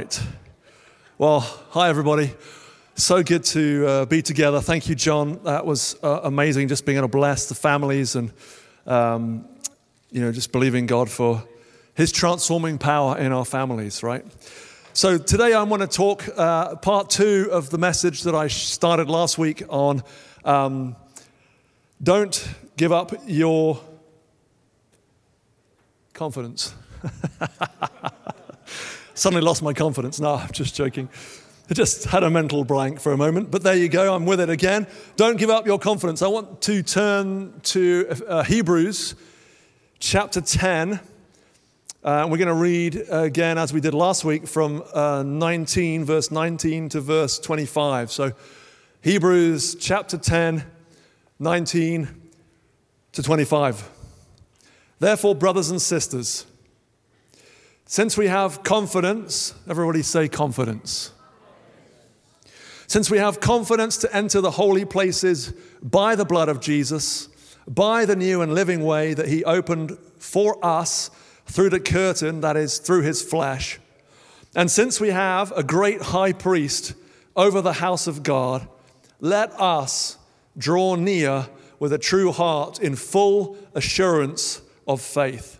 right. Well, hi, everybody. So good to uh, be together. Thank you, John. That was uh, amazing, just being able to bless the families and, um, you know, just believing God for His transforming power in our families, right? So today I want to talk uh, part two of the message that I started last week on um, don't give up your confidence. Suddenly lost my confidence. No, I'm just joking. I just had a mental blank for a moment, but there you go. I'm with it again. Don't give up your confidence. I want to turn to uh, Hebrews chapter 10. Uh, we're going to read again, as we did last week, from uh, 19, verse 19 to verse 25. So, Hebrews chapter 10, 19 to 25. Therefore, brothers and sisters, since we have confidence, everybody say confidence. Since we have confidence to enter the holy places by the blood of Jesus, by the new and living way that he opened for us through the curtain, that is, through his flesh. And since we have a great high priest over the house of God, let us draw near with a true heart in full assurance of faith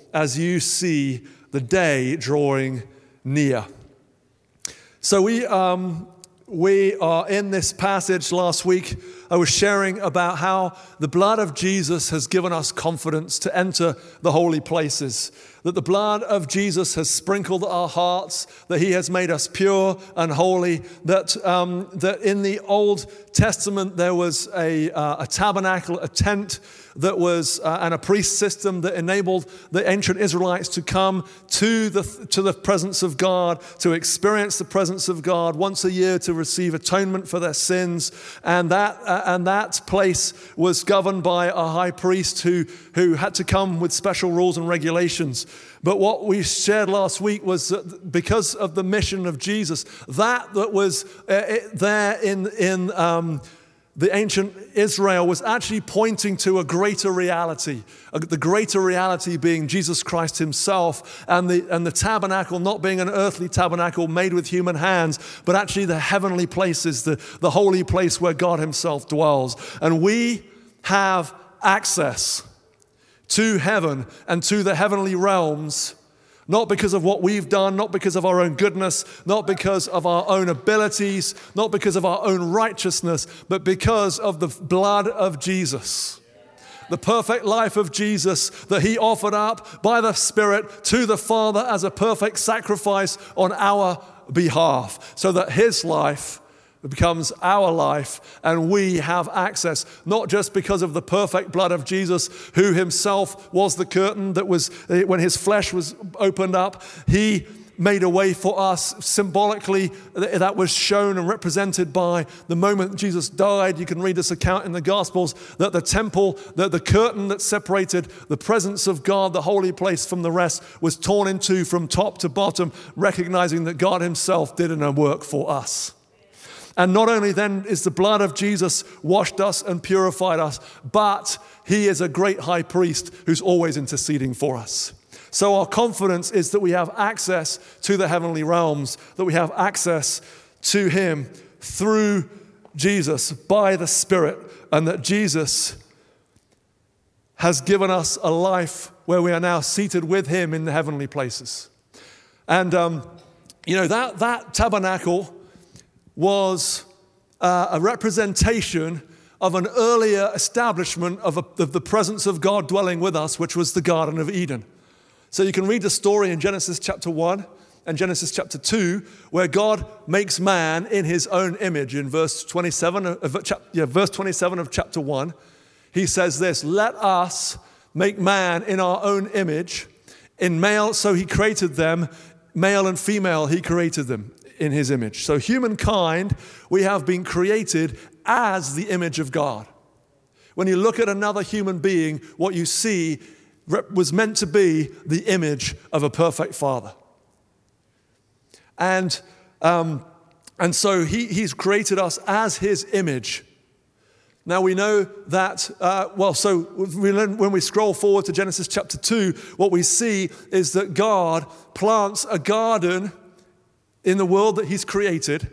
as you see the day drawing near. So we, um, we are in this passage last week. I was sharing about how the blood of Jesus has given us confidence to enter the holy places. That the blood of Jesus has sprinkled our hearts, that He has made us pure and holy. That, um, that in the Old Testament there was a, uh, a tabernacle, a tent that was, uh, and a priest system that enabled the ancient Israelites to come to the, to the presence of God, to experience the presence of God once a year to receive atonement for their sins. And that, uh, and that place was governed by a high priest who, who had to come with special rules and regulations. But what we shared last week was that because of the mission of Jesus, that that was uh, there in, in um, the ancient Israel was actually pointing to a greater reality, the greater reality being Jesus Christ himself, and the, and the tabernacle not being an earthly tabernacle made with human hands, but actually the heavenly places, the, the holy place where God himself dwells. And we have access to heaven and to the heavenly realms not because of what we've done, not because of our own goodness, not because of our own abilities, not because of our own righteousness, but because of the blood of Jesus. The perfect life of Jesus that he offered up by the Spirit to the Father as a perfect sacrifice on our behalf, so that his life it becomes our life, and we have access, not just because of the perfect blood of Jesus, who himself was the curtain that was, eh, when his flesh was opened up, he made a way for us symbolically that was shown and represented by the moment Jesus died. You can read this account in the Gospels that the temple, that the curtain that separated the presence of God, the holy place, from the rest, was torn in two from top to bottom, recognizing that God Himself did a work for us. And not only then is the blood of Jesus washed us and purified us, but he is a great high priest who's always interceding for us. So our confidence is that we have access to the heavenly realms, that we have access to him through Jesus by the Spirit, and that Jesus has given us a life where we are now seated with him in the heavenly places. And, um, you know, that, that tabernacle was uh, a representation of an earlier establishment of, a, of, the presence of God dwelling with us, which was the Garden of Eden. So you can read the story in Genesis chapter 1 and Genesis chapter 2, where God makes man in his own image. In verse 27, of, yeah, verse 27 of chapter 1, he says this Let us make man in our own image. In male, so he created them, male and female, he created them in his image. So, humankind, we have been created as the image of God. When you look at another human being, what you see was meant to be the image of a perfect father. And, um, and so he, he's created us as his image. Now we know that, uh, well, so when we scroll forward to Genesis chapter 2, what we see is that God plants a garden in the world that He's created.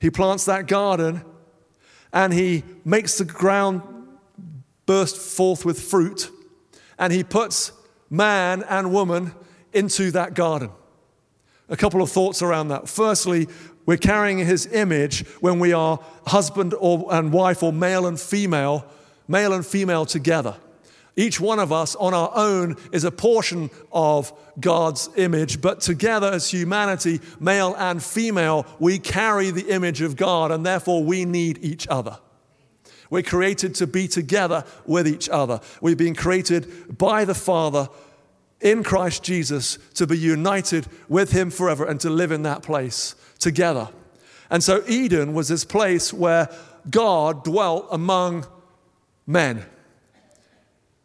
He plants that garden and He makes the ground burst forth with fruit and He puts man and woman into that garden. A couple of thoughts around that. Firstly, we're carrying his image when we are husband or, and wife or male and female, male and female together. Each one of us on our own is a portion of God's image, but together as humanity, male and female, we carry the image of God and therefore we need each other. We're created to be together with each other. We've been created by the Father in Christ Jesus to be united with Him forever and to live in that place together. And so Eden was this place where God dwelt among men.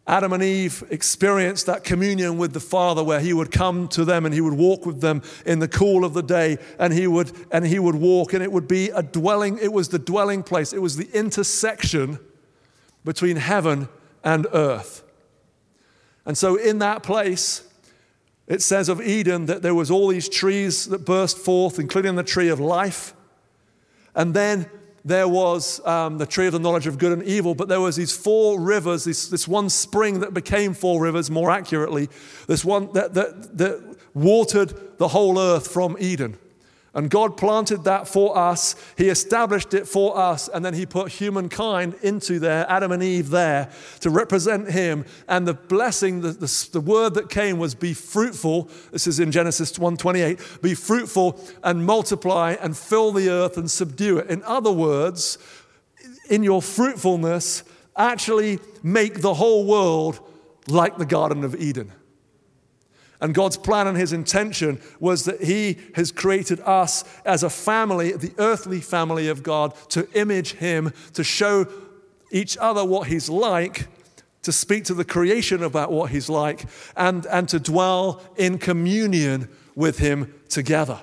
Adam and Eve experienced that communion with the Father where he would come to them and he would walk with them in the cool of the day and he would and he would walk and it would be a dwelling it was the dwelling place it was the intersection between heaven and earth. And so in that place it says of Eden that there was all these trees that burst forth, including the tree of life. And then there was um, the tree of the knowledge of good and evil, but there was these four rivers, this, this one spring that became four rivers, more accurately, this one that, that, that watered the whole earth from Eden. And God planted that for us. He established it for us. And then He put humankind into there, Adam and Eve there, to represent Him. And the blessing, the, the, the word that came was be fruitful. This is in Genesis 1:28. Be fruitful and multiply and fill the earth and subdue it. In other words, in your fruitfulness, actually make the whole world like the Garden of Eden. And God's plan and his intention was that he has created us as a family, the earthly family of God, to image him, to show each other what he's like, to speak to the creation about what he's like, and, and to dwell in communion with him together.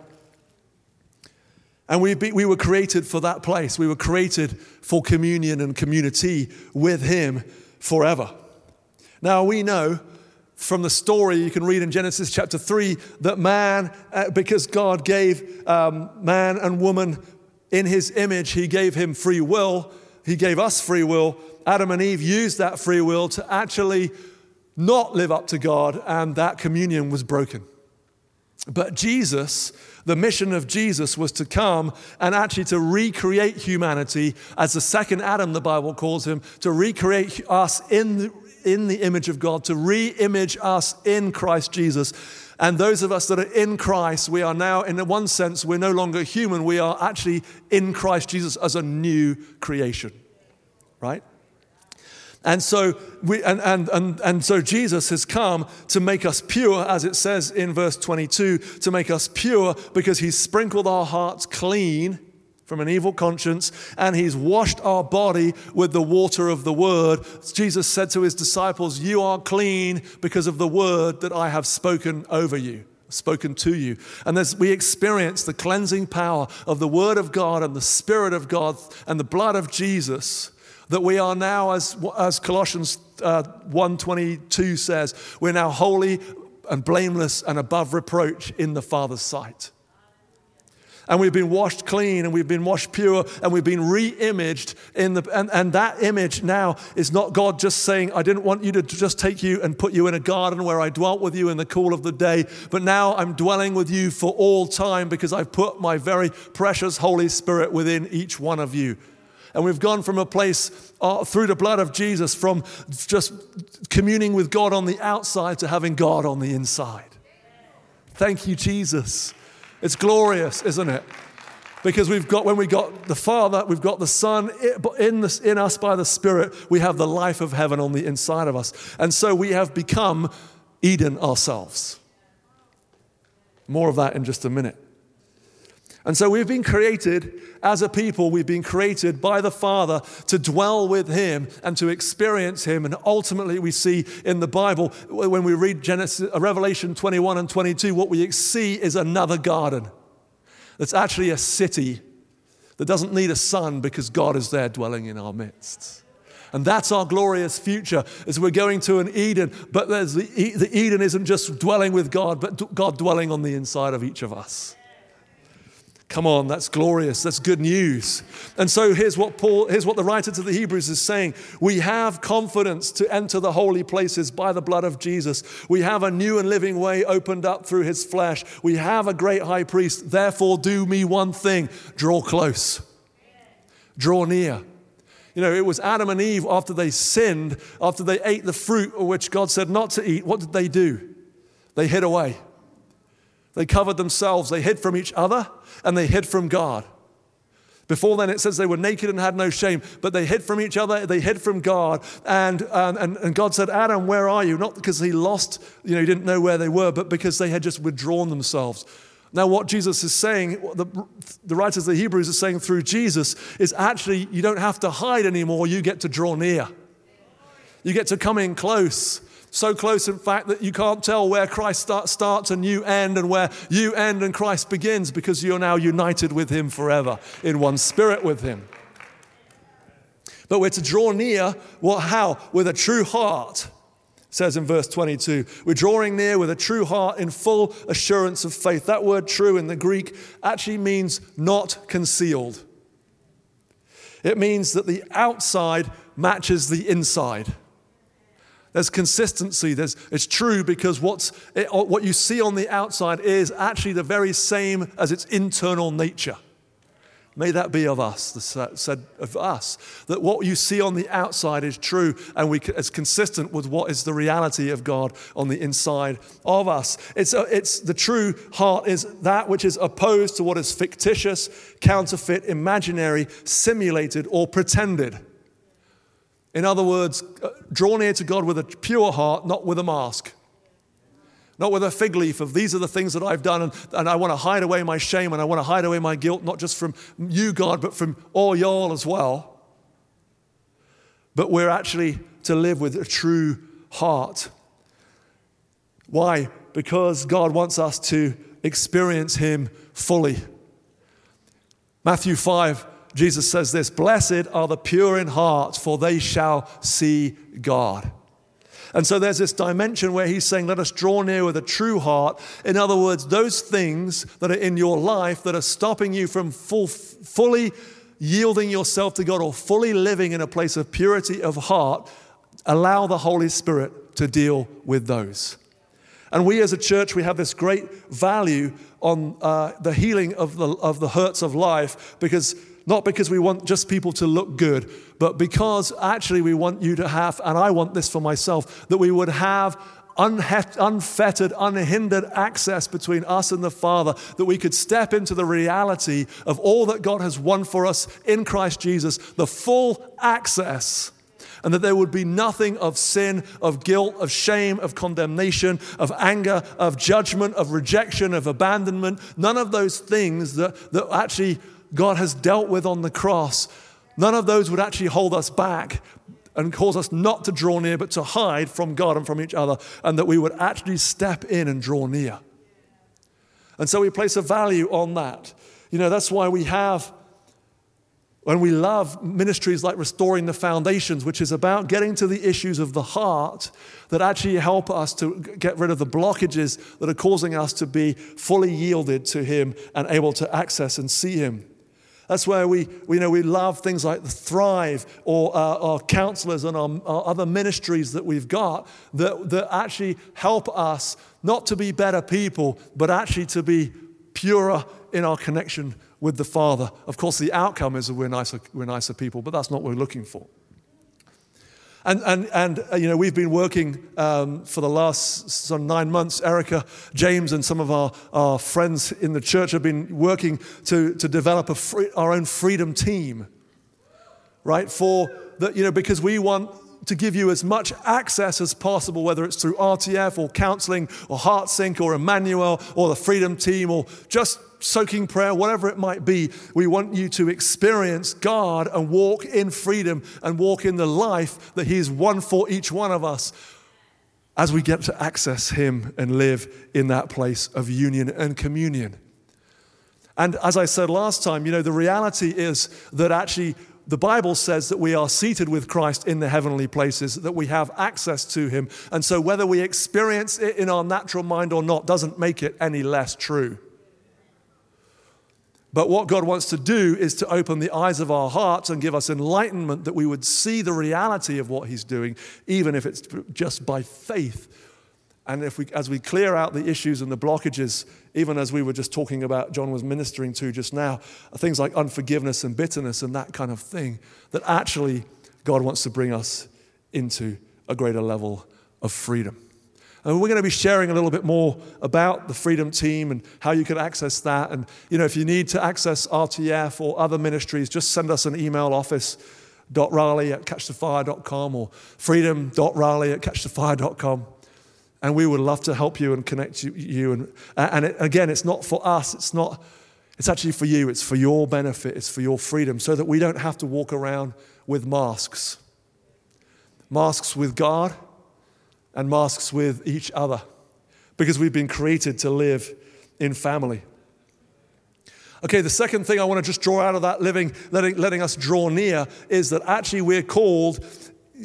And we, be, we were created for that place. We were created for communion and community with him forever. Now we know from the story you can read in Genesis chapter 3 that man, uh, because God gave um, man and woman in his image, he gave him free will, he gave us free will. Adam and Eve used that free will to actually not live up to God, and that communion was broken. But Jesus, the mission of Jesus was to come and actually to recreate humanity as the second Adam, the Bible calls him, to recreate us in in the image of God, to re image us in Christ Jesus. And those of us that are in Christ, we are now, in one sense, we're no longer human. We are actually in Christ Jesus as a new creation, right? And so, we, and, and, and, and so Jesus has come to make us pure, as it says in verse 22, to make us pure because he's sprinkled our hearts clean from an evil conscience, and he's washed our body with the water of the word. Jesus said to his disciples, You are clean because of the word that I have spoken over you spoken to you. And as we experience the cleansing power of the Word of God and the Spirit of God and the blood of Jesus, that we are now, as, as Colossians uh, 1.22 says, we're now holy and blameless and above reproach in the Father's sight and we've been washed clean and we've been washed pure and we've been re-imaged in the and, and that image now is not god just saying i didn't want you to just take you and put you in a garden where i dwelt with you in the cool of the day but now i'm dwelling with you for all time because i've put my very precious holy spirit within each one of you. And we've gone from a place uh, through the blood of jesus from just communing with god on the outside to having god on the inside. Thank you jesus it's glorious, isn't it? Because we've got, when we got the Father, we've got the Son in, this, in us by the Spirit, we have the life of heaven on the inside of us. And so we have become Eden ourselves. More of that in just a minute. And so we've been created as a people, we've been created by the Father to dwell with Him and to experience Him. And ultimately, we see in the Bible, when we read Genesis, uh, Revelation 21 and 22, what we see is another garden. That's actually a city that doesn't need a sun because God is there dwelling in our midst. And that's our glorious future as we're going to an Eden. But the, the Eden isn't just dwelling with God, but God dwelling on the inside of each of us. Come on, that's glorious. That's good news. And so here's what Paul, here's what the writer to the Hebrews is saying. We have confidence to enter the holy places by the blood of Jesus. We have a new and living way opened up through his flesh. We have a great high priest. Therefore, do me one thing draw close, draw near. You know, it was Adam and Eve after they sinned, after they ate the fruit which God said not to eat. What did they do? They hid away. They covered themselves, they hid from each other, and they hid from God. Before then, it says they were naked and had no shame, but they hid from each other, they hid from God. And, um, and, and God said, Adam, where are you? Not because he lost, you know, he didn't know where they were, but because they had just withdrawn themselves. Now, what Jesus is saying, the, the writers of the Hebrews are saying through Jesus, is actually you don't have to hide anymore, you get to draw near. You get to come in close. So close, in fact, that you can't tell where Christ start, starts and you end and where you end and Christ begins because you're now united with Him forever in one spirit with Him. But we're to draw near, what, how? With a true heart, says in verse 22. We're drawing near with a true heart in full assurance of faith. That word true in the Greek actually means not concealed. It means that the outside matches the inside. There's consistency. There's, it's true because what's, it, uh, what you see on the outside is actually the very same as its internal nature. May that be of us, said of us, that what you see on the outside is true and we, it's consistent with what is the reality of God on the inside of us. It's, a, it's the true heart is that which is opposed to what is fictitious, counterfeit, imaginary, simulated, or pretended. In other words, uh, draw near to God with a pure heart, not with a mask. Not with a fig leaf of these are the things that I've done, and, and I want to hide away my shame and I want to hide away my guilt, not just from you, God, but from all y'all as well. But we're actually to live with a true heart. Why? Because God wants us to experience Him fully. Matthew 5 Jesus says this Blessed are the pure in heart, for they shall see God. And so there's this dimension where he's saying, let us draw near with a true heart. In other words, those things that are in your life that are stopping you from full, fully yielding yourself to God or fully living in a place of purity of heart, allow the Holy Spirit to deal with those. And we as a church, we have this great value on uh, the healing of the, of the hurts of life because not because we want just people to look good, but because actually we want you to have, and I want this for myself, that we would have unfettered, unhindered access between us and the Father, that we could step into the reality of all that God has won for us in Christ Jesus, the full access, and that there would be nothing of sin, of guilt, of shame, of condemnation, of anger, of judgment, of rejection, of abandonment, none of those things that, that actually God has dealt with on the cross, none of those would actually hold us back and cause us not to draw near, but to hide from God and from each other, and that we would actually step in and draw near. And so we place a value on that. You know, that's why we have, when we love ministries like Restoring the Foundations, which is about getting to the issues of the heart that actually help us to get rid of the blockages that are causing us to be fully yielded to Him and able to access and see Him. That's where we, we, know, we love things like Thrive or uh, our counselors and our, our, other ministries that we've got that, that actually help us not to be better people, but actually to be purer in our connection with the Father. Of course, the outcome is that we're nicer, we're nicer people, but that's not what we're looking for. And, and, and uh, you know, we've been working um, for the last some nine months. Erica, James, and some of our, our friends in the church have been working to, to develop a free, our own freedom team, right? For the, you know, because we want to give you as much access as possible, whether it's through RTF or counseling or HeartSync or Emmanuel or the Freedom Team or just soaking prayer, whatever it might be. We want you to experience God and walk in freedom and walk in the life that He's won for each one of us as we get to access Him and live in that place of union and communion. And as I said last time, you know, the reality is that actually the Bible says that we are seated with Christ in the heavenly places, that we have access to Him. And so whether we experience it in our natural mind or not doesn't make it any less true. But what God wants to do is to open the eyes of our hearts and give us enlightenment that we would see the reality of what He's doing, even if it's just by faith. And if we, as we clear out the issues and the blockages, even as we were just talking about, John was ministering to just now, things like unforgiveness and bitterness and that kind of thing, that actually God wants to bring us into a greater level of freedom. And we're going to be sharing a little bit more about the Freedom Team and how you can access that. And, you know, if you need to access RTF or other ministries, just send us an email office.raleigh at catchthefire.com or freedom.raleigh at catchthefire.com. And we would love to help you and connect you. And, and it, again, it's not for us, it's not, it's actually for you, it's for your benefit, it's for your freedom, so that we don't have to walk around with masks. Masks with God and masks with each other because we've been created to live in family. Okay, the second thing I want to just draw out of that living, letting, letting us draw near, is that actually we're called.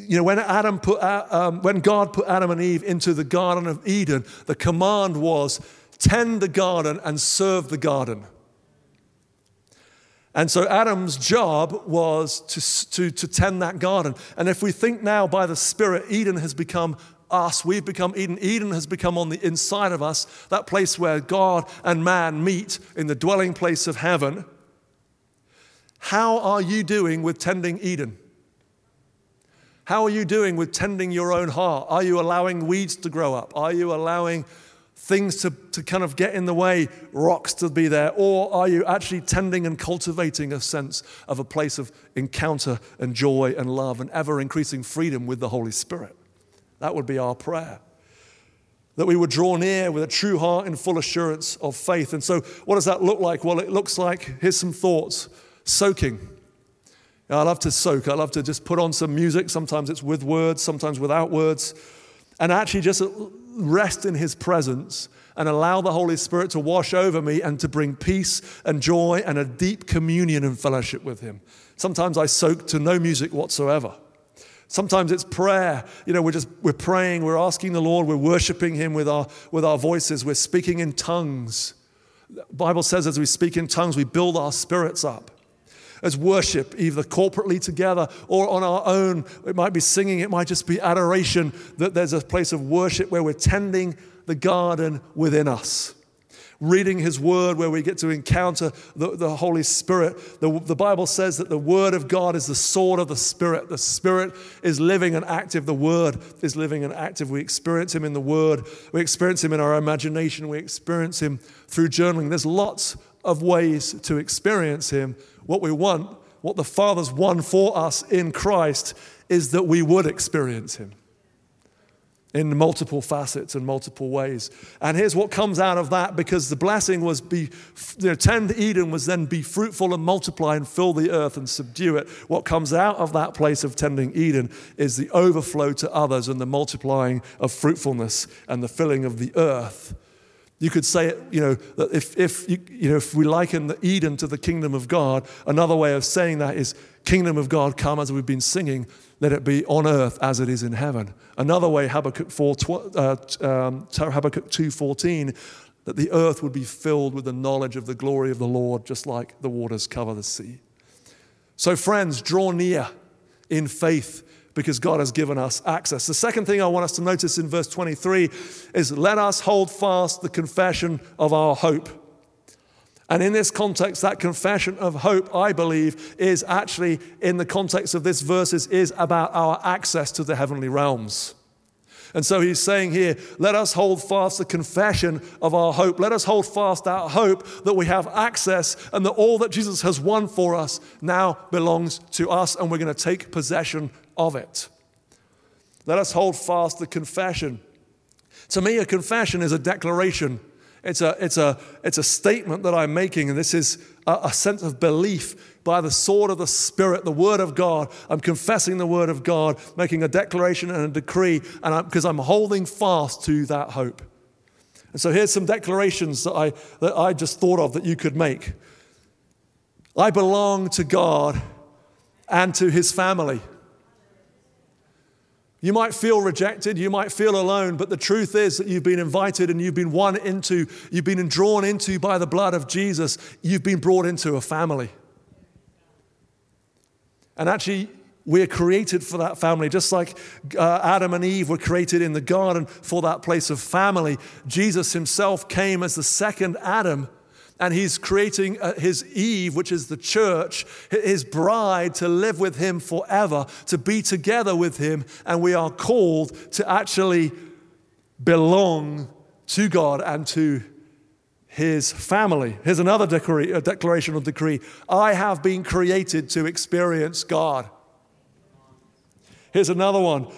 You know, when Adam put, um, when God put Adam and Eve into the Garden of Eden, the command was tend the garden and serve the garden. And so Adam's job was to, to, to tend that garden. And if we think now by the Spirit, Eden has become us. We've become Eden. Eden has become on the inside of us, that place where God and man meet in the dwelling place of heaven. How are you doing with tending Eden? How are you doing with tending your own heart? Are you allowing weeds to grow up? Are you allowing things to, to kind of get in the way, rocks to be there? Or are you actually tending and cultivating a sense of a place of encounter and joy and love and ever increasing freedom with the Holy Spirit? That would be our prayer. That we would draw near with a true heart and full assurance of faith. And so, what does that look like? Well, it looks like here's some thoughts soaking. I love to soak. I love to just put on some music. Sometimes it's with words, sometimes without words. And actually just rest in His presence and allow the Holy Spirit to wash over me and to bring peace and joy and a deep communion and fellowship with Him. Sometimes I soak to no music whatsoever. Sometimes it's prayer. You know, we're just we're praying, we're asking the Lord, we're worshiping Him with our with our voices, we're speaking in tongues. The Bible says as we speak in tongues, we build our spirits up. As worship, either corporately together or on our own. It might be singing, it might just be adoration, that there's a place of worship where we're tending the garden within us reading His Word, where we get to encounter the, the Holy Spirit. The, the Bible says that the Word of God is the sword of the Spirit. The Spirit is living and active. The Word is living and active. We experience Him in the Word, we experience Him in our imagination, we experience Him through journaling. There's lots of ways to experience Him. What we want, what the Father's won for us in Christ, is that we would experience Him in multiple facets and multiple ways. And here's what comes out of that because the blessing was be, you know, tend Eden was then be fruitful and multiply and fill the earth and subdue it. What comes out of that place of tending Eden is the overflow to others and the multiplying of fruitfulness and the filling of the earth. You could say you know, if, if, you, you know, if we liken the Eden to the kingdom of God, another way of saying that is kingdom of God come as we've been singing let it be on earth as it is in heaven. Another way, Habakkuk, 4, uh, um, Habakkuk 2.14, that the earth would be filled with the knowledge of the glory of the Lord, just like the waters cover the sea. So, friends, draw near in faith because God has given us access. The second thing I want us to notice in verse 23 is let us hold fast the confession of our hope. And in this context, that confession of hope, I believe, is actually, in the context of this verses, is about our access to the heavenly realms. And so he's saying here, let us hold fast the confession of our hope. Let us hold fast our hope that we have access and that all that Jesus has won for us now belongs to us and we're going to take possession of it. Let us hold fast the confession. To me, a confession is a declaration. It's a, it's a, it's a statement that I'm making, and this is a, a sense of belief by the sword of the Spirit, the Word of God. I'm confessing the Word of God, making a declaration and a decree, and because I'm holding fast to that hope. And so here's some declarations that I, that I just thought of that you could make. I belong to God and to His family. You might feel rejected, you might feel alone, but the truth is that you've been invited and you've been won into, you've been drawn into by the blood of Jesus, you've been brought into a family. And actually, we're created for that family, just like uh, Adam and Eve were created in the garden for that place of family. Jesus himself came as the second Adam and he's creating uh, his Eve, which is the church, his bride, to live with him forever, to be together with him. And we are called to actually belong to God and to his family. Here's another declaration of decree I have been created to experience God. Here's another one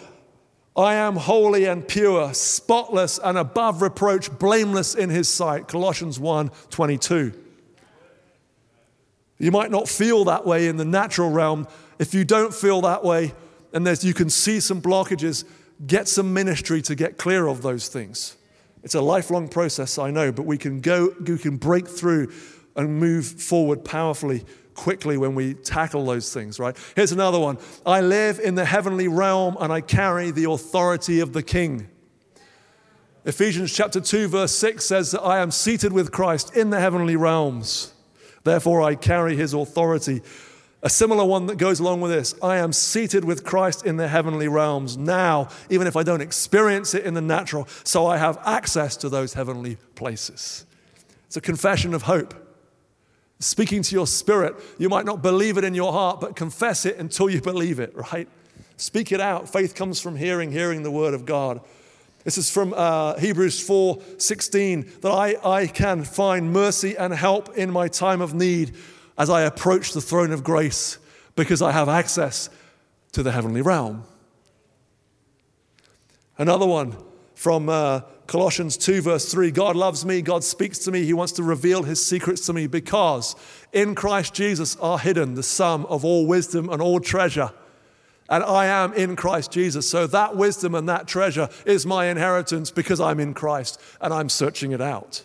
I am holy and pure, spotless and above reproach, blameless in his sight. Colossians 1 22. You might not feel that way in the natural realm. If you don't feel that way, and you can see some blockages, get some ministry to get clear of those things. It's a lifelong process, I know, but we can go, we can break through and move forward powerfully quickly when we tackle those things, right? Here's another one I live in the heavenly realm and I carry the authority of the king. Ephesians chapter 2, verse 6 says that I am seated with Christ in the heavenly realms. Therefore, I carry his authority. A similar one that goes along with this I am seated with Christ in the heavenly realms now, even if I don't experience it in the natural, so I have access to those heavenly places. It's a confession of hope speaking to your spirit. You might not believe it in your heart, but confess it until you believe it, right? Speak it out. Faith comes from hearing, hearing the word of God. This is from uh, Hebrews 4 16, that I, I can find mercy and help in my time of need as I approach the throne of grace because I have access to the heavenly realm. Another one from uh, Colossians 2, verse 3 God loves me, God speaks to me, He wants to reveal His secrets to me because in Christ Jesus are hidden the sum of all wisdom and all treasure. And I am in Christ Jesus. So that wisdom and that treasure is my inheritance because I'm in Christ and I'm searching it out.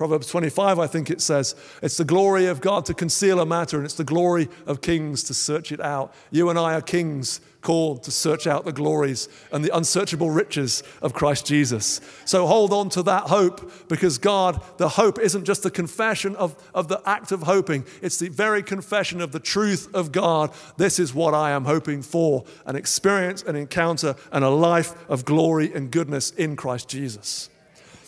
Proverbs 25, I think it says, it's the glory of God to conceal a matter, and it's the glory of kings to search it out. You and I are kings called to search out the glories and the unsearchable riches of Christ Jesus. So hold on to that hope because God, the hope isn't just the confession of, of the act of hoping, it's the very confession of the truth of God. This is what I am hoping for an experience, an encounter, and a life of glory and goodness in Christ Jesus.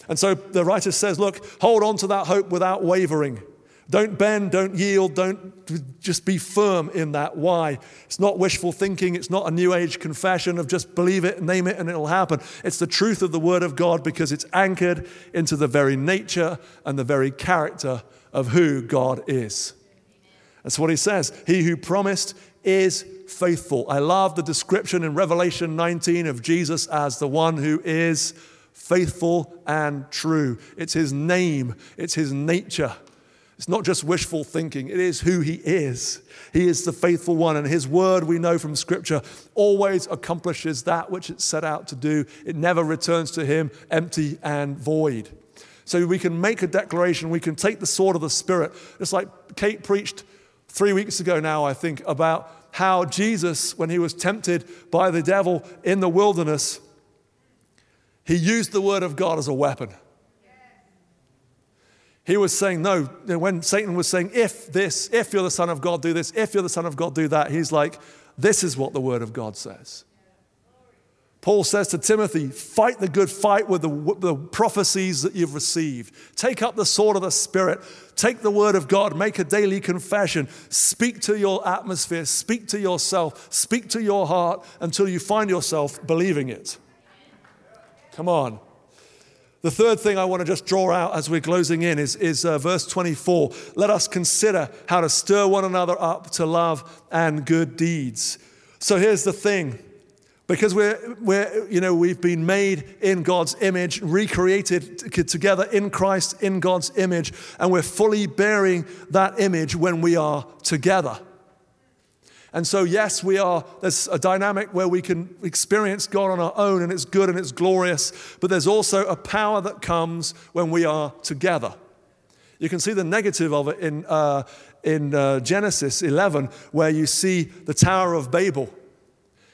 And so the writer says, look, hold on to that hope without wavering. Don't bend, don't yield, don't just be firm in that. Why? It's not wishful thinking, it's not a new age confession of just believe it, name it, and it'll happen. It's the truth of the Word of God because it's anchored into the very nature and the very character of who God is. That's what he says. He who promised is faithful. I love the description in Revelation 19 of Jesus as the one who is faithful and true. It's his name, it's his nature. It's not just wishful thinking, it is who he is. He is the faithful one, and his word, we know from scripture, always accomplishes that which it set out to do. It never returns to him empty and void. So we can make a declaration, we can take the sword of the Spirit, just like Kate preached three weeks ago now, I think, about how Jesus, when he was tempted by the devil in the wilderness, he used the word of God as a weapon. He was saying, no, when Satan was saying, if this, if you're the Son of God, do this, if you're the Son of God, do that, he's like, this is what the Word of God says. Paul says to Timothy, fight the good fight with the, the, prophecies that you've received. Take up the sword of the Spirit. Take the word of God. Make a daily confession. Speak to your atmosphere. Speak to yourself. Speak to your heart until you find yourself believing it. Come on. The third thing I want to just draw out as we're closing in is, is uh, verse 24. Let us consider how to stir one another up to love and good deeds. So here's the thing because we're, we're, you know, we've been made in God's image, recreated together in Christ in God's image, and we're fully bearing that image when we are together. And so, yes, we are, there's a dynamic where we can experience God on our own and it's good and it's glorious, but there's also a power that comes when we are together. You can see the negative of it in, uh, in uh, Genesis 11, where you see the Tower of Babel.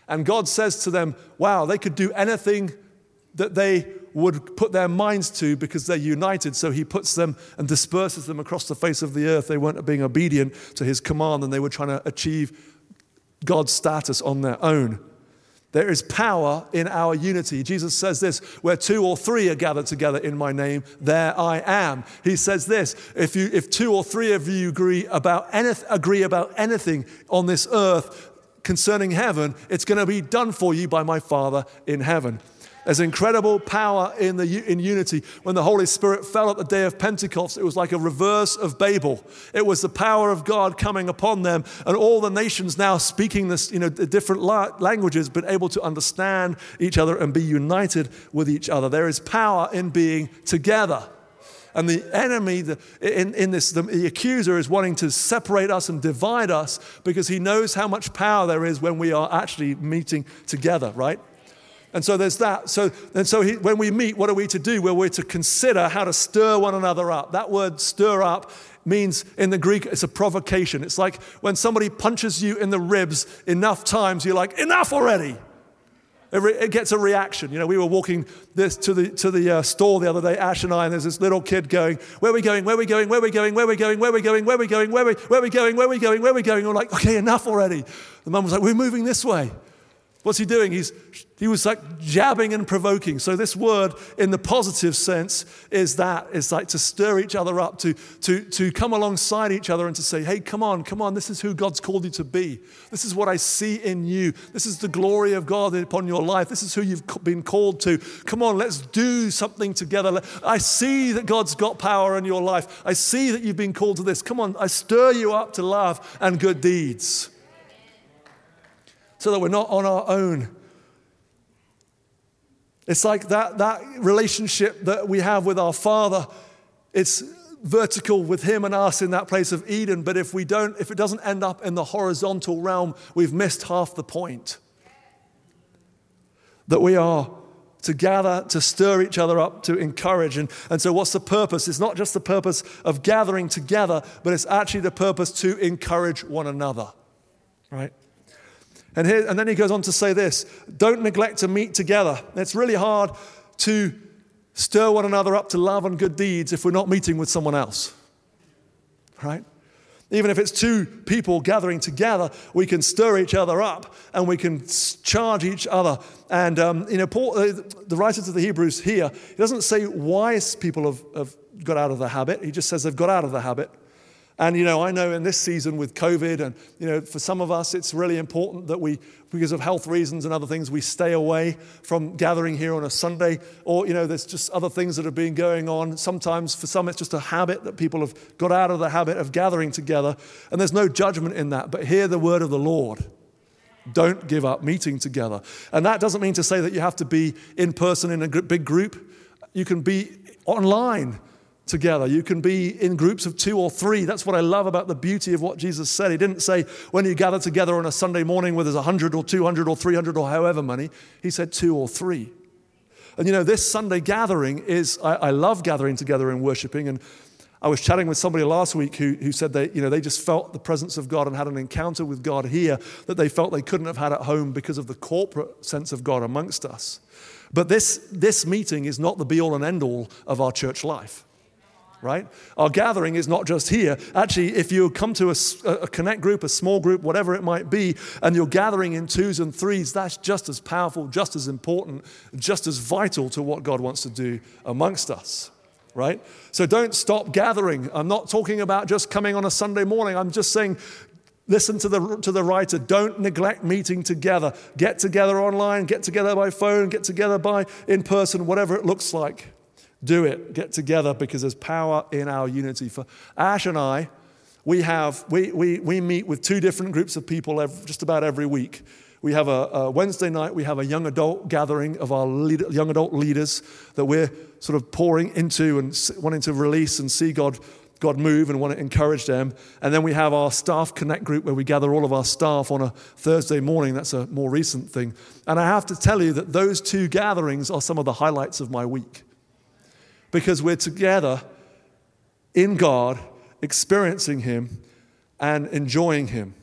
And God says to them, Wow, they could do anything that they would put their minds to because they're united. So he puts them and disperses them across the face of the earth. They weren't being obedient to his command and they were trying to achieve God's status on their own. There is power in our unity. Jesus says this where two or three are gathered together in my name, there I am. He says this if, you, if two or three of you agree about, anyth- agree about anything on this earth concerning heaven, it's going to be done for you by my Father in heaven. There's incredible power in, the, in unity. When the Holy Spirit fell at the day of Pentecost, it was like a reverse of Babel. It was the power of God coming upon them, and all the nations now speaking this, you know, different languages, but able to understand each other and be united with each other. There is power in being together. And the enemy the, in, in this, the, the accuser is wanting to separate us and divide us because he knows how much power there is when we are actually meeting together, right? And so there's that. So, and so he, when we meet, what are we to do? Well, we're to consider how to stir one another up. That word stir up means in the Greek, it's a provocation. It's like when somebody punches you in the ribs enough times, you're like, enough already. It, re- it gets a reaction. You know, we were walking this to the, to the uh, store the other day, Ash and I, and there's this little kid going, Where are we going? Where are we going? Where are we going? Where are we going? Where are we going? Where are we going? Where are we, where are we going? Where are we going? Where are we going? We're like, Okay, enough already. The mum was like, We're moving this way. What's he doing? He's, he was like jabbing and provoking. So, this word in the positive sense is that it's like to stir each other up, to, to, to come alongside each other and to say, hey, come on, come on, this is who God's called you to be. This is what I see in you. This is the glory of God upon your life. This is who you've been called to. Come on, let's do something together. I see that God's got power in your life. I see that you've been called to this. Come on, I stir you up to love and good deeds so that we're not on our own. It's like that, that relationship that we have with our Father. It's vertical with him and us in that place of Eden, but if we don't, if it doesn't end up in the horizontal realm, we've missed half the point. That we are to gather, to stir each other up, to encourage. And, and so, what's the purpose? It's not just the purpose of gathering together, but it's actually the purpose to encourage one another, right? And, here, and then he goes on to say this don't neglect to meet together. It's really hard to stir one another up to love and good deeds if we're not meeting with someone else. Right? Even if it's two people gathering together, we can stir each other up and we can charge each other. And, um, you know, Paul, uh, the writer to the Hebrews here, he doesn't say why people have, have got out of the habit. He just says they've got out of the habit. And, you know, I know in this season with COVID, and, you know, for some of us, it's really important that we, because of health reasons and other things, we stay away from gathering here on a Sunday. Or, you know, there's just other things that have been going on. Sometimes for some, it's just a habit that people have got out of the habit of gathering together. And there's no judgment in that. But hear the word of the Lord. Don't give up meeting together. And that doesn't mean to say that you have to be in person in a big group. You can be online together. You can be in groups of two or three. That's what I love about the beauty of what Jesus said. He didn't say when you gather together on a Sunday morning where there's 100 or 200 or 300 or however many. He said two or three. And you know, this Sunday gathering is, I, I love gathering together and worshiping. And I was chatting with somebody last week who, who said they, you know, they just felt the presence of God and had an encounter with God here that they felt they couldn't have had at home because of the corporate sense of God amongst us. But this, this meeting is not the be all and end all of our church life right? Our gathering is not just here. Actually, if you come to a, a, connect group, a small group, whatever it might be, and you're gathering in twos and threes, that's just as powerful, just as important, just as vital to what God wants to do amongst us. Right? So don't stop gathering. I'm not talking about just coming on a Sunday morning. I'm just saying Listen to the, to the writer. Don't neglect meeting together. Get together online, get together by phone, get together by in person, whatever it looks like. Do it. Get together because there's power in our unity. For Ash and I, we, have, we, we, we meet with two different groups of people every, just about every week. We have a, a, Wednesday night, we have a young adult gathering of our lead, young adult leaders that we're sort of pouring into and wanting to release and see God, God move and want to encourage them. And then we have our staff connect group where we gather all of our staff on a Thursday morning. That's a more recent thing. And I have to tell you that those two gatherings are some of the highlights of my week because we're together in God, experiencing Him and enjoying Him.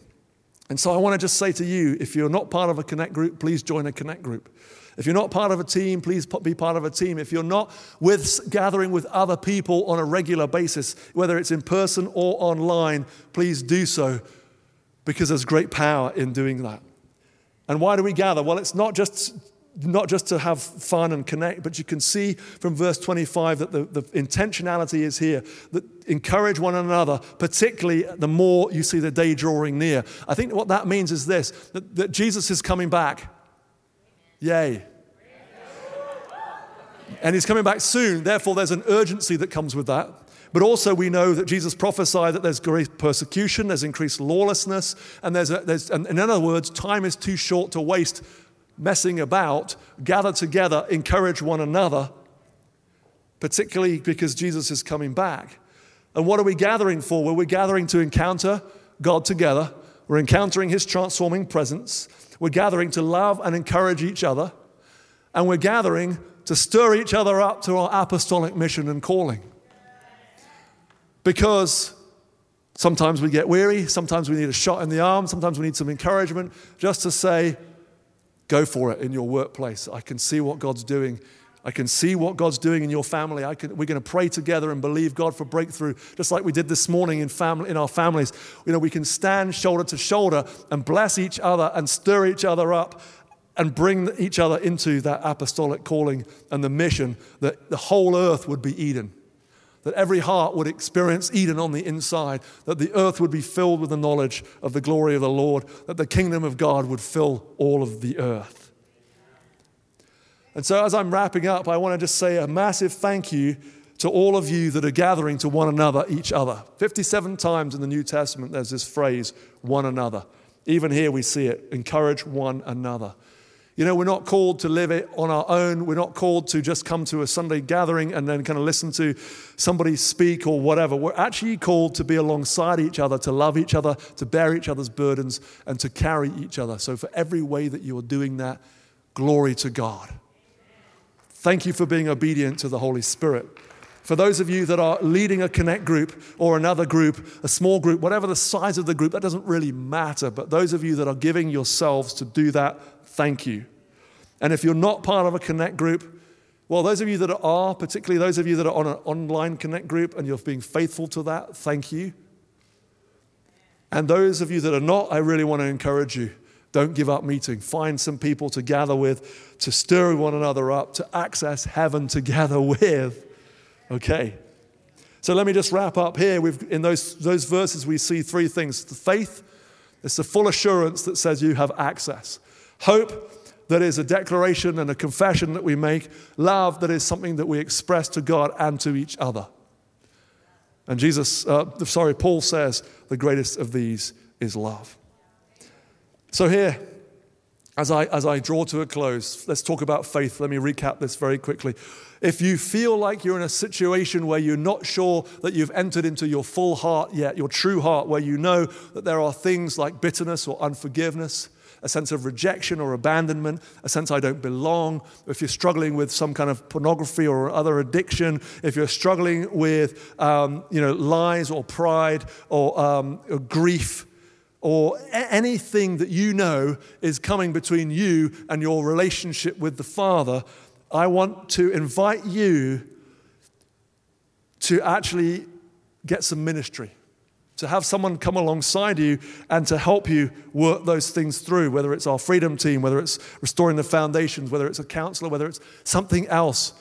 And so I want to just say to you if you're not part of a connect group, please join a connect group. If you're not part of a team, please be part of a team. If you're not with gathering with other people on a regular basis, whether it's in person or online, please do so because there's great power in doing that. And why do we gather? Well, it's not just not just to have fun and connect, but you can see from verse 25 that the, the intentionality is here that encourage one another, particularly the more you see the day drawing near. I think what that means is this that, that Jesus is coming back. Yay. And he's coming back soon, therefore, there's an urgency that comes with that. But also, we know that Jesus prophesied that there's great persecution, there's increased lawlessness, and there's, a, there's and in other words, time is too short to waste messing about, gather together, encourage one another, particularly because Jesus is coming back. And what are we gathering for? Well, we're gathering to encounter God together. We're encountering His transforming presence. We're gathering to love and encourage each other. And we're gathering to stir each other up to our apostolic mission and calling. Because sometimes we get weary, sometimes we need a shot in the arm, sometimes we need some encouragement just to say, Go for it in your workplace. I can see what God's doing. I can see what God's doing in your family. Can, we're going to pray together and believe God for breakthrough, just like we did this morning in, family, in our families. You know, we can stand shoulder to shoulder and bless each other and stir each other up and bring each other into that apostolic calling and the mission that the whole earth would be Eden that every heart would experience Eden on the inside, that the earth would be filled with the knowledge of the glory of the Lord, that the kingdom of God would fill all of the earth. And so, as I'm wrapping up, I want to just say a massive thank you to all of you that are gathering to one another, each other. 57 times in the New Testament, there's this phrase, one another. Even here, we see it encourage one another. You know, we're not called to live it on our own. We're not called to just come to a Sunday gathering and then kind of listen to somebody speak or whatever. We're actually called to be alongside each other, to love each other, to bear each other's burdens, and to carry each other. So, for every way that you are doing that, glory to God. Thank you for being obedient to the Holy Spirit. For those of you that are leading a connect group or another group, a small group, whatever the size of the group, that doesn't really matter. But those of you that are giving yourselves to do that, thank you. And if you're not part of a connect group, well, those of you that are, particularly those of you that are on an online connect group and you're being faithful to that, thank you. And those of you that are not, I really want to encourage you. Don't give up meeting. Find some people to gather with, to stir one another up, to access heaven together with. Okay. So let me just wrap up here. We've, in those, those verses, we see three things the faith, it's the full assurance that says you have access. Hope, that is a declaration and a confession that we make. Love, that is something that we express to God and to each other. And Jesus, uh, sorry, Paul says the greatest of these is love. So, here, as I, as I draw to a close, let's talk about faith. Let me recap this very quickly. If you feel like you're in a situation where you're not sure that you've entered into your full heart yet, your true heart, where you know that there are things like bitterness or unforgiveness, a sense of rejection or abandonment, a sense I don't belong, if you're struggling with some kind of pornography or other addiction, if you're struggling with um, you know, lies or pride or, um, or grief, or anything that you know is coming between you and your relationship with the Father, I want to invite you to actually get some ministry to have someone come alongside you and to help you work those things through, whether it's our freedom team, whether it's restoring the foundations, whether it's a counselor, whether it's something else.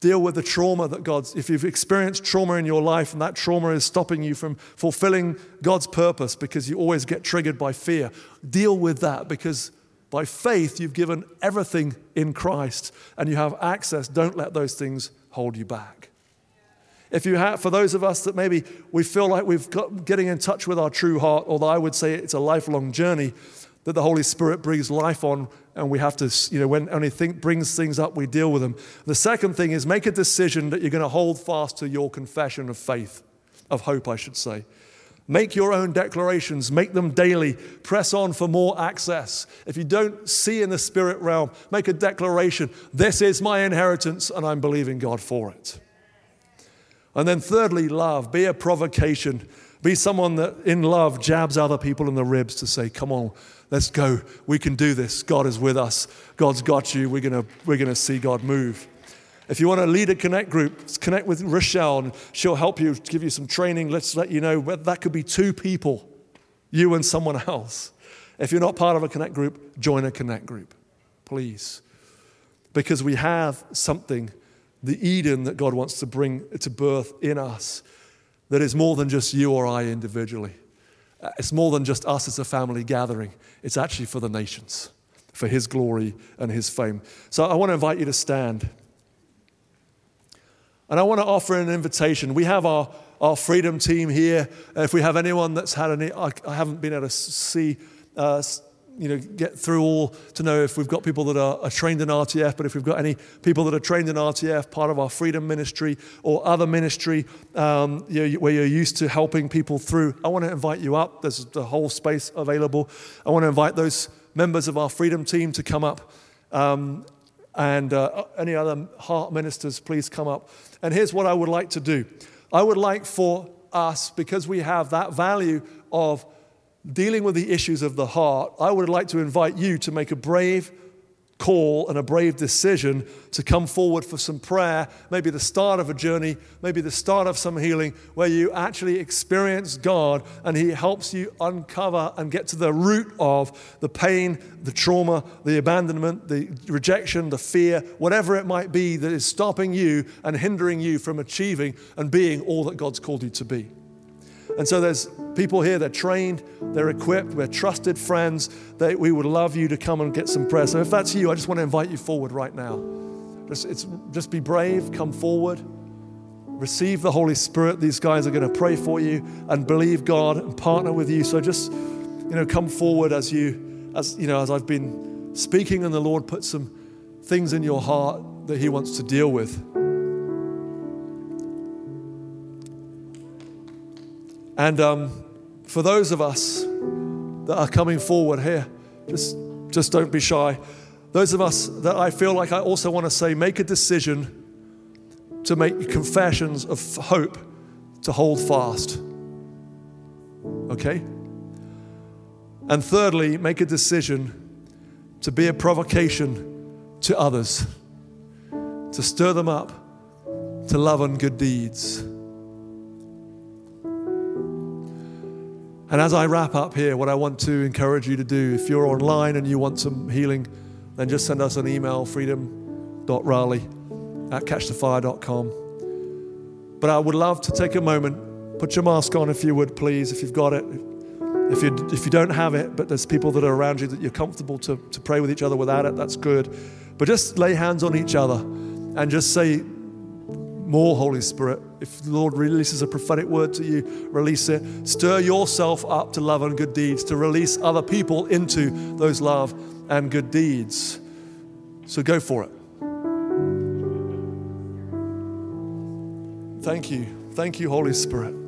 Deal with the trauma that God's, if you've experienced trauma in your life and that trauma is stopping you from fulfilling God's purpose because you always get triggered by fear, deal with that because by faith you've given everything in Christ and you have access. Don't let those things hold you back. If you have, for those of us that maybe we feel like we've got getting in touch with our true heart, although I would say it's a lifelong journey, that the Holy Spirit breathes life on, and we have to, you know, when only think brings things up, we deal with them. The second thing is make a decision that you're going to hold fast to your confession of faith, of hope, I should say. Make your own declarations, make them daily. Press on for more access. If you don't see in the spirit realm, make a declaration this is my inheritance, and I'm believing God for it. And then, thirdly, love. Be a provocation. Be someone that in love jabs other people in the ribs to say, Come on, let's go. We can do this. God is with us. God's got you. We're going to we're going to see God move. If you want to lead a connect group, connect with Rochelle and she'll help you, give you some training. Let's let you know that could be two people, you and someone else. If you're not part of a connect group, join a connect group, please. Because we have something, the Eden that God wants to bring to birth in us, that is more than just you or I individually. Uh, it's more than just us as a family gathering, it's actually for the nations, for His glory and His fame. So I want to invite you to stand. And I want to offer an invitation. We have our, our freedom team here. If we have anyone that's had any, I, I haven't been able to see, uh, you know, get through all to know if we've got people that are, are, trained in RTF, but if we've got any people that are trained in RTF, part of our freedom ministry or other ministry um, you where you're used to helping people through, I want to invite you up. There's the whole space available. I want to invite those members of our freedom team to come up. Um, and uh, any other heart ministers, please come up. And here's what I would like to do I would like for us, because we have that value of dealing with the issues of the heart, I would like to invite you to make a brave call and a brave decision to come forward for some prayer, maybe the start of a journey, maybe the start of some healing, where you actually experience God and He helps you uncover and get to the root of the pain, the trauma, the abandonment, the rejection, the fear, whatever it might be that is stopping you and hindering you from achieving and being all that God's called you to be. And so there's people here, they're trained, they're equipped, we're trusted friends. We would love you to come and get some prayer. So if that's you, I just want to invite you forward right now. Just, just be brave, come forward, receive the Holy Spirit. These guys are going to pray for you and believe God and partner with you. So just, you know, come forward as you, as you know, as I've been speaking and the Lord put some things in your heart that He wants to deal with. And um, for those of us that are coming forward here, just, just don't be shy. Those of us that I feel like I also want to say, make a decision to make confessions of hope to hold fast. Okay? And thirdly, make a decision to be a provocation to others, to stir them up to love and good deeds. And as I wrap up here, what I want to encourage you to do, if you're online and you want some healing, then just send us an email, freedom.raleigh at catchthefire.com. But I would love to take a moment, put your mask on if you would, please, if you've got it. If you, if you don't have it, but there's people that are around you that you're comfortable to, to pray with each other without it, that's good. But just lay hands on each other and just say, more, Holy Spirit. If the Lord releases a prophetic word to you, release it. Stir yourself up to love and good deeds, to release other people into those love and good deeds. So go for it. Thank you. Thank you, Holy Spirit.